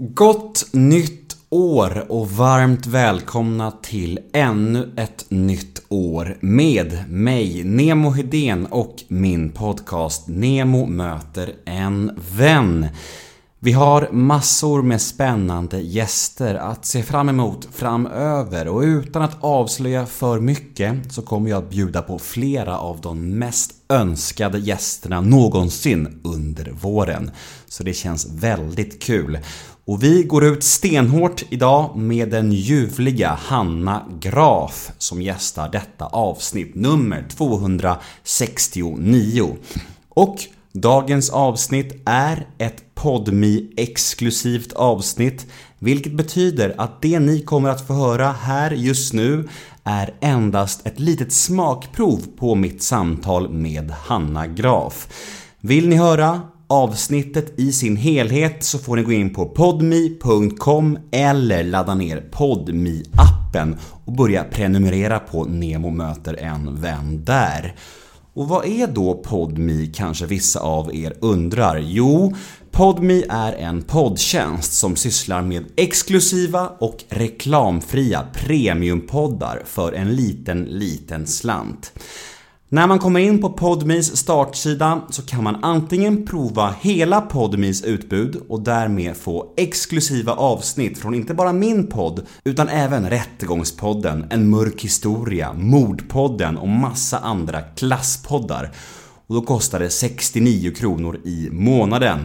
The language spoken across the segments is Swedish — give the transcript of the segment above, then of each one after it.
Gott nytt år och varmt välkomna till ännu ett nytt år med mig, Nemo Hedén och min podcast Nemo möter en vän. Vi har massor med spännande gäster att se fram emot framöver och utan att avslöja för mycket så kommer jag att bjuda på flera av de mest önskade gästerna någonsin under våren. Så det känns väldigt kul. Och vi går ut stenhårt idag med den ljuvliga Hanna Graf som gästar detta avsnitt nummer 269. Och dagens avsnitt är ett podmi exklusivt avsnitt vilket betyder att det ni kommer att få höra här just nu är endast ett litet smakprov på mitt samtal med Hanna Graf. Vill ni höra avsnittet i sin helhet så får ni gå in på podmi.com eller ladda ner podmi appen och börja prenumerera på Nemo möter en vän där. Och vad är då Podmi kanske vissa av er undrar? Jo, Podmi är en poddtjänst som sysslar med exklusiva och reklamfria premiumpoddar för en liten, liten slant. När man kommer in på Podmis startsida så kan man antingen prova hela Podmis utbud och därmed få exklusiva avsnitt från inte bara min podd utan även Rättegångspodden, En mörk historia, Mordpodden och massa andra klasspoddar. Och då kostar det 69 kronor i månaden.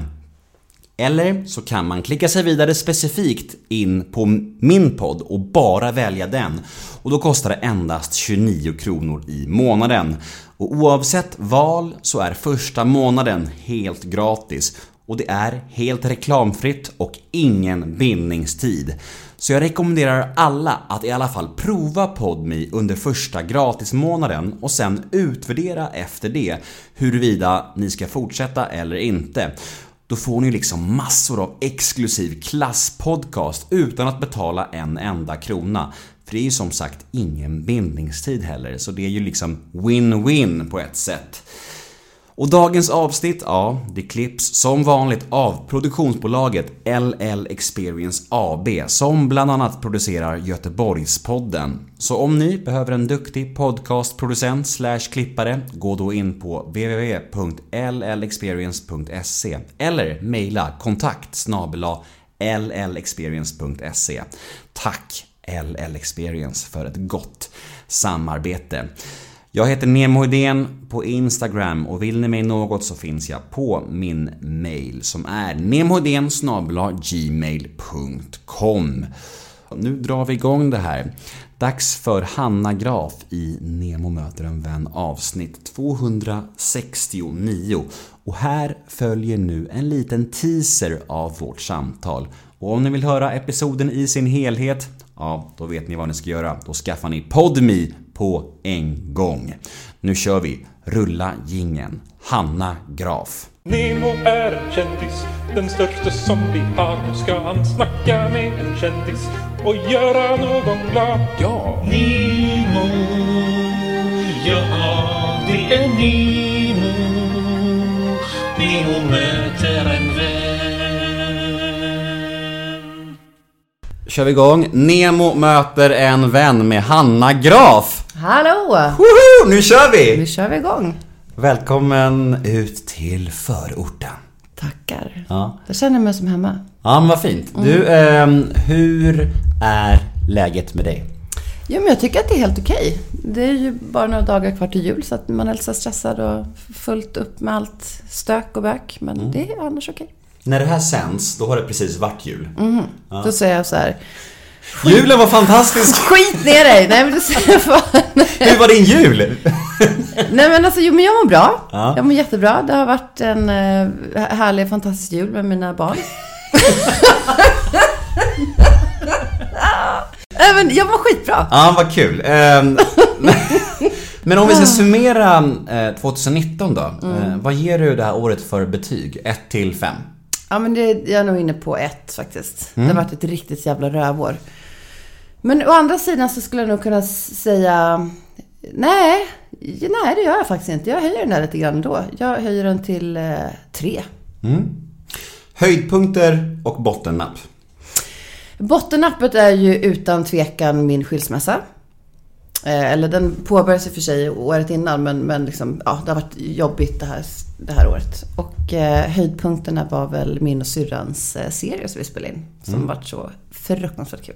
Eller så kan man klicka sig vidare specifikt in på min podd och bara välja den. Och då kostar det endast 29 kronor i månaden. Och oavsett val så är första månaden helt gratis. Och det är helt reklamfritt och ingen bindningstid. Så jag rekommenderar alla att i alla fall prova PodMe under första gratismånaden och sen utvärdera efter det huruvida ni ska fortsätta eller inte. Då får ni liksom massor av exklusiv klasspodcast utan att betala en enda krona. För det är ju som sagt ingen bindningstid heller, så det är ju liksom win-win på ett sätt. Och dagens avsnitt, ja, det klipps som vanligt av produktionsbolaget LL Experience AB som bland annat producerar Göteborgspodden. Så om ni behöver en duktig podcastproducent slash klippare, gå då in på www.llexperience.se eller mejla kontakt snabela llexperience.se. Tack LL Experience för ett gott samarbete. Jag heter Nemo Idén på Instagram och vill ni mig något så finns jag på min mail som är nemohedén gmail.com Nu drar vi igång det här. Dags för Hanna Graf i Nemo möter en vän avsnitt 269 och här följer nu en liten teaser av vårt samtal. Och om ni vill höra episoden i sin helhet, ja, då vet ni vad ni ska göra. Då skaffar ni PodMe på en gång. Nu kör vi! Rulla gingen. Hanna Graf. Nemo är en kändis, den största som vi har. Nu ska han snacka med en kändis och göra någon glad. Ja! Nemo, ja det är Nemo. Nemo möter en Kör vi igång. Nemo möter en vän med Hanna Graf. Hallå! Woho! Nu kör Nu vi! kör vi igång. Välkommen ut till förorten. Tackar. Ja, Jag känner mig som hemma. ja men vad fint. Du, ehm, hur är läget med dig? Jo, men jag tycker att det är helt okej. Det är ju bara några dagar kvar till jul så att man är lite stressad och fullt upp med allt stök och bök. Men det är annars okej. När det här sänds, då har det precis varit jul. Då säger jag så här. Julen var fantastisk! Skit ner dig! Nej men då säger bara, Hur var din jul? Nej men alltså, jo men jag mår bra. Ja. Jag mår jättebra. Det har varit en eh, härlig, fantastisk jul med mina barn. Men jag mår skitbra. Ja, vad kul. Ehm, Men om vi ska summera eh, 2019 då. Eh, Vad ger du det här året för betyg? 1 till 5? Ja, men det, jag är nog inne på ett faktiskt. Det har varit ett riktigt jävla rövår. Men å andra sidan så skulle jag nog kunna säga... Nej, nej det gör jag faktiskt inte. Jag höjer den där lite grann då. Jag höjer den till eh, tre. Höjdpunkter och bottennapp. Bottennappet är ju utan tvekan min skilsmässa. Eh, Eller den påbörjades i och för sig året innan men, men liksom, ja, det har varit jobbigt det här, det här året. Och eh, höjdpunkterna var väl min och syrrans eh, serie som vi spelade in. Som Mm. varit så fruktansvärt kul.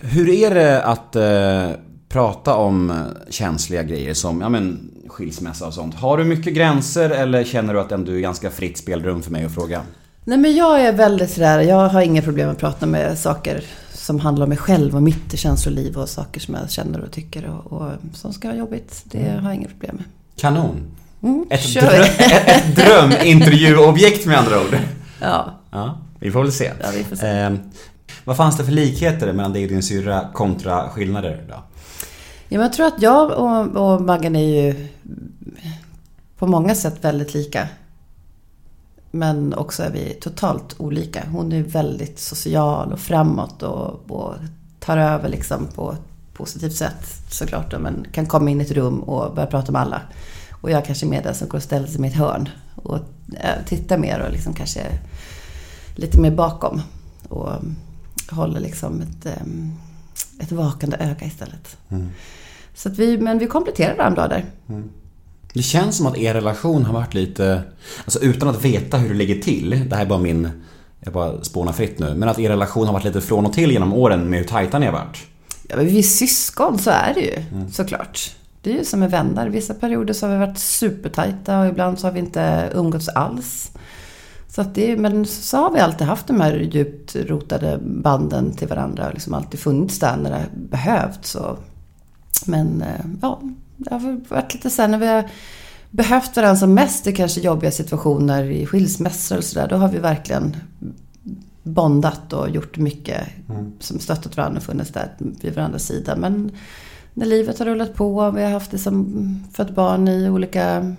Hur är det att eh, prata om eh, känsliga grejer som ja, men, skilsmässa och sånt? Har du mycket gränser eller känner du att ändå är ganska fritt spelrum för mig att fråga? Nej men jag är väldigt sådär, jag har inga problem att prata med saker som handlar om mig själv och mitt känsloliv och saker som jag känner och tycker och, och som ska vara jobbigt. Det har jag inga problem med. Kanon! Mm, Ett, kör. drö- ett, ett drömintervjuobjekt med andra ord. Ja, Ja, vi får väl se. Ja, vi får se. Eh, vad fanns det för likheter mellan dig och din syrra kontra skillnader då? Ja, men jag tror att jag och, och Maggan är ju på många sätt väldigt lika. Men också är vi totalt olika. Hon är väldigt social och framåt och, och tar över liksom på ett positivt sätt såklart. Men kan komma in i ett rum och börja prata med alla. Och jag kanske är mer den som går och ställer sig i ett hörn och eh, tittar mer och liksom kanske lite mer bakom. Och håller liksom ett, em, ett vakande öga istället. Så att vi, men vi kompletterar varandra där. Det känns som att er relation har varit lite, alltså utan att veta hur det ligger till, det här är bara min, jag bara spånar fritt nu, men att er relation har varit lite från och till genom åren med hur tajta ni har varit. Ja, men vi är syskon, så är det ju såklart. Det är ju som med vänner. Vissa perioder så har vi varit supertajta och ibland så har vi inte umgåtts alls. Så att det, men så har vi alltid haft de här djupt rotade banden till varandra och liksom alltid funnits där när det behövts. Och, men eh, ja, det har varit lite så här när vi har behövt varandra som mest i kanske jobbiga situationer i skilsmässor och sådär. Då har vi verkligen bondat och gjort mycket som stöttat varandra och funnits där vid varandras sida. Men när livet har rullat på, vi har haft det som fött barn i olika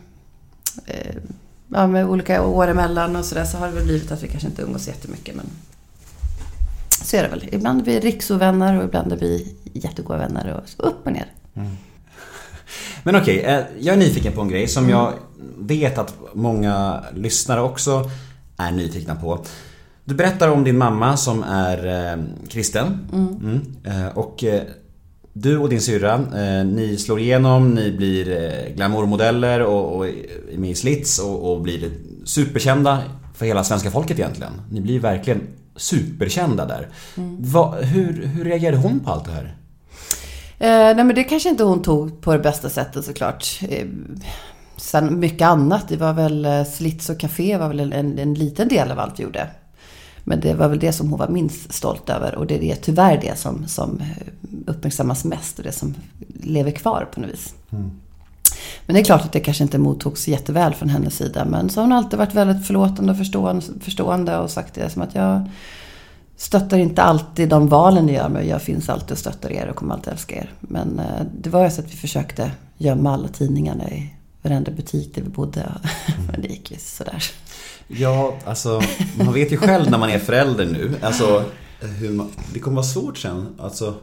eh, ja, med olika år emellan och sådär så har det väl blivit att vi kanske inte umgås jättemycket. Men så är det väl. Ibland är vi riksovänner och ibland är vi jättegoda vänner och upp och ner. Men okej, eh, jag är nyfiken på en grej som jag vet att många lyssnare också är nyfikna på. Du berättar om din mamma som är eh, kristen. Mm. Eh, och du och din syrra, ni slår igenom, ni blir glamourmodeller och, och är med i slits och, och blir superkända för hela svenska folket egentligen. Ni blir verkligen superkända där. Va, hur, hur reagerade hon på allt det här? Eh, nej men det kanske inte hon tog på det bästa sättet såklart. Eh, sen mycket annat. Det var väl eh, Slits och Café var väl en, en liten del av allt vi gjorde. Men det var väl det som hon var minst stolt över. Och det är tyvärr det som, som uppmärksammas mest och det som lever kvar på något vis. Men det är klart att det kanske inte mottogs jätteväl från hennes sida. Men så har hon alltid varit väldigt förlåtande och förstående, förstående och sagt det som att jag stöttar inte alltid de valen ni gör men jag finns alltid och stöttar er och kommer alltid älska er. Men eh, det var ju så att vi försökte gömma alla tidningarna i varenda butik där vi bodde. Men det gick ju sådär. Ja, alltså man vet ju själv när man är förälder nu. Alltså, hur man, det kommer vara svårt sen. Alltså,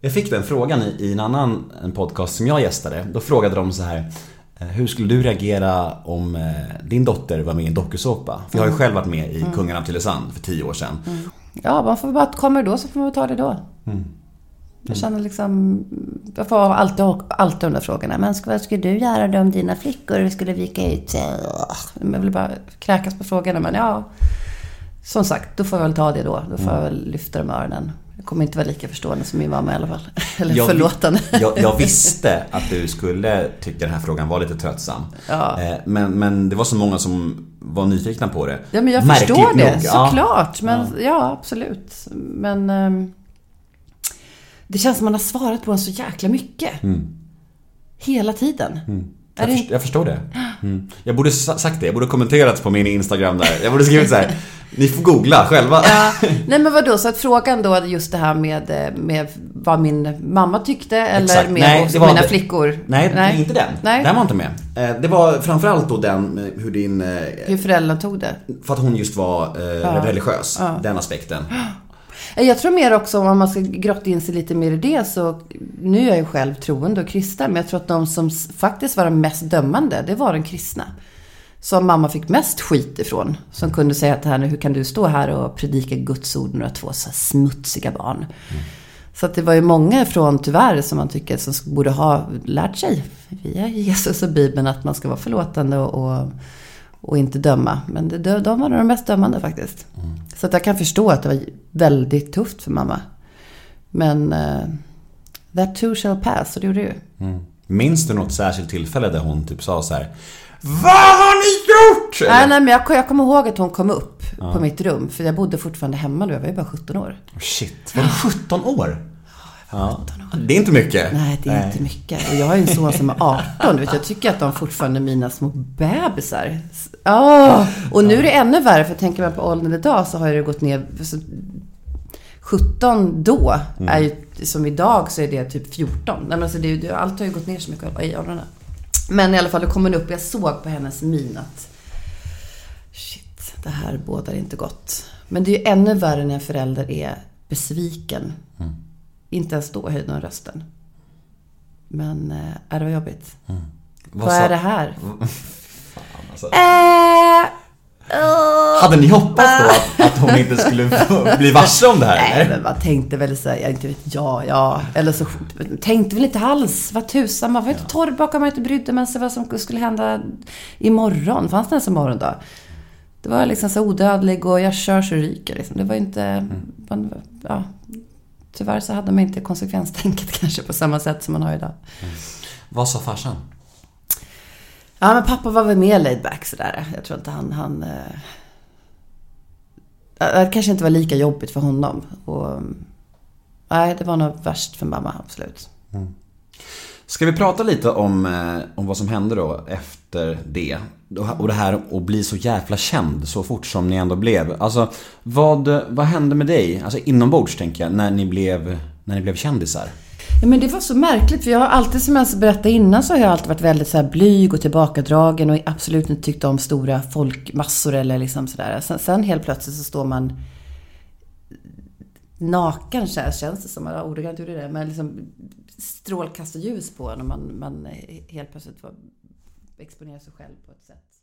jag fick den frågan i, i en annan en podcast som jag gästade. Då frågade de så här eh, Hur skulle du reagera om eh, din dotter var med i en dokusåpa? För jag har ju själv varit med i Kungarna av Tylösand för tio år sedan. Ja, man får bara, kommer det då så får man ta det då. Jag känner liksom, jag får alltid, alltid de där frågorna. Men vad skulle du göra om dina flickor skulle vika ut sig? Jag vill bara kräkas på frågorna. Men ja, som sagt, då får jag väl ta det då. Då får jag väl lyfta de öronen. Jag kommer inte vara lika förstående som min mamma i alla fall. Eller Jag förlåtande. Jag, jag visste att du skulle tycka den här frågan var lite tröttsam. Ja. Eh, Men, men det var så många som var nyfikna på det. Ja, men jag Märkligt förstår det. nog, ja. Såklart. Men ja, absolut. Men ehm, det känns som man har svarat på den så jäkla mycket. Hela tiden. Är Jag, det först, jag förstår det. Mm. Jag borde sa- sagt det, jag borde kommenterat på min Instagram där. Jag borde skrivit så här. Ni får googla själva. Ja, nej men vadå, så att frågan då just det här med, med vad min mamma tyckte eller Exakt. med Nej, mina inte- flickor? Nej, inte den. Nej. Den var inte med. Eh, Det var framförallt då den hur din... eh, Hur föräldrarna tog det. För att hon just var eh, religiös. Den aspekten. Jag tror mer också om man ska grotta in sig lite mer i det så nu är jag ju själv troende och kristen men jag tror att de som faktiskt var de mest dömande det var de kristna som mamma fick mest skit ifrån. Som kunde säga till henne, hur kan du stå här och predika Guds ord när två så smutsiga barn? Så att det var ju många ifrån, tyvärr, som man tycker som borde ha lärt sig via Jesus och Bibeln att man ska vara förlåtande och, och, inte döma. Men det, de var nog de mest dömande faktiskt. Så att jag kan förstå att det var väldigt tufft för mamma. Men uh, that too shall pass, och det gjorde det ju. Mm. Minns du något särskilt tillfälle där hon typ sa så här vad har ni gjort? Nej, Eller, nej, men jag, jag kommer ihåg att hon kom upp på mitt rum. För jag bodde fortfarande hemma då, jag var ju bara 17 år. Oh, shit, var du 17 år? Ja. Det är inte mycket. Nej, det är inte mycket. Och jag har ju en son som är 18. Du vet, jag tycker att de fortfarande är mina små bebisar. Åh! Och nu är det ännu värre, för tänker man på åldern idag så har det gått ner... Så 17 då, är ju, som idag så är det typ 14. Nej, men alltså det, allt har ju gått ner så mycket i åldrarna. Men i alla fall, då kom hon upp och jag såg på hennes min att shit, det här bådar inte gott. Men det är ju ännu värre när en förälder är besviken. Inte ens då höjde hon rösten. Men, äh, det var jobbigt. Vad, sa- är det här? alltså. Äh, åh. Hade ni hoppats då att, att hon inte skulle bli varse om det här Nej, eller? men man tänkte väl så här, jag inte vet, ja, ja. Eller så tänkte väl inte alls, vad tusan, man var inte torrbakad, man inte brydde man sig vad som skulle hända imorgon. Fanns det ens en morgondag? Det var liksom så odödlig och jag kör så ryker liksom. Det var inte, man, ja. Tyvärr så hade man inte konsekvenstänket kanske på samma sätt som man har idag. Vad sa farsan? Ja, men pappa var väl mer laid back sådär. Jag tror inte han... han eh, det kanske inte var lika jobbigt för honom. Och, mm, nej, det var nog värst för mamma, absolut. Mm. Ska vi prata lite om, eh, om vad som hände då efter det? Och det här att bli så jävla känd så fort som ni ändå blev. Alltså, vad, vad hände med dig? Alltså inombords tänker jag, när ni blev, när ni blev kändisar. Ja, men det var så märkligt, för jag har alltid, som jag berättade innan, så har jag alltid varit väldigt så här blyg och tillbakadragen och absolut inte tyckt om stora folkmassor eller liksom sådär. Sen, sen helt plötsligt så står man naken så här, känns det som. Jag ordagrant gjorde det. Men liksom strålkastarljus på en och man, man helt plötsligt får exponera sig själv på ett sätt.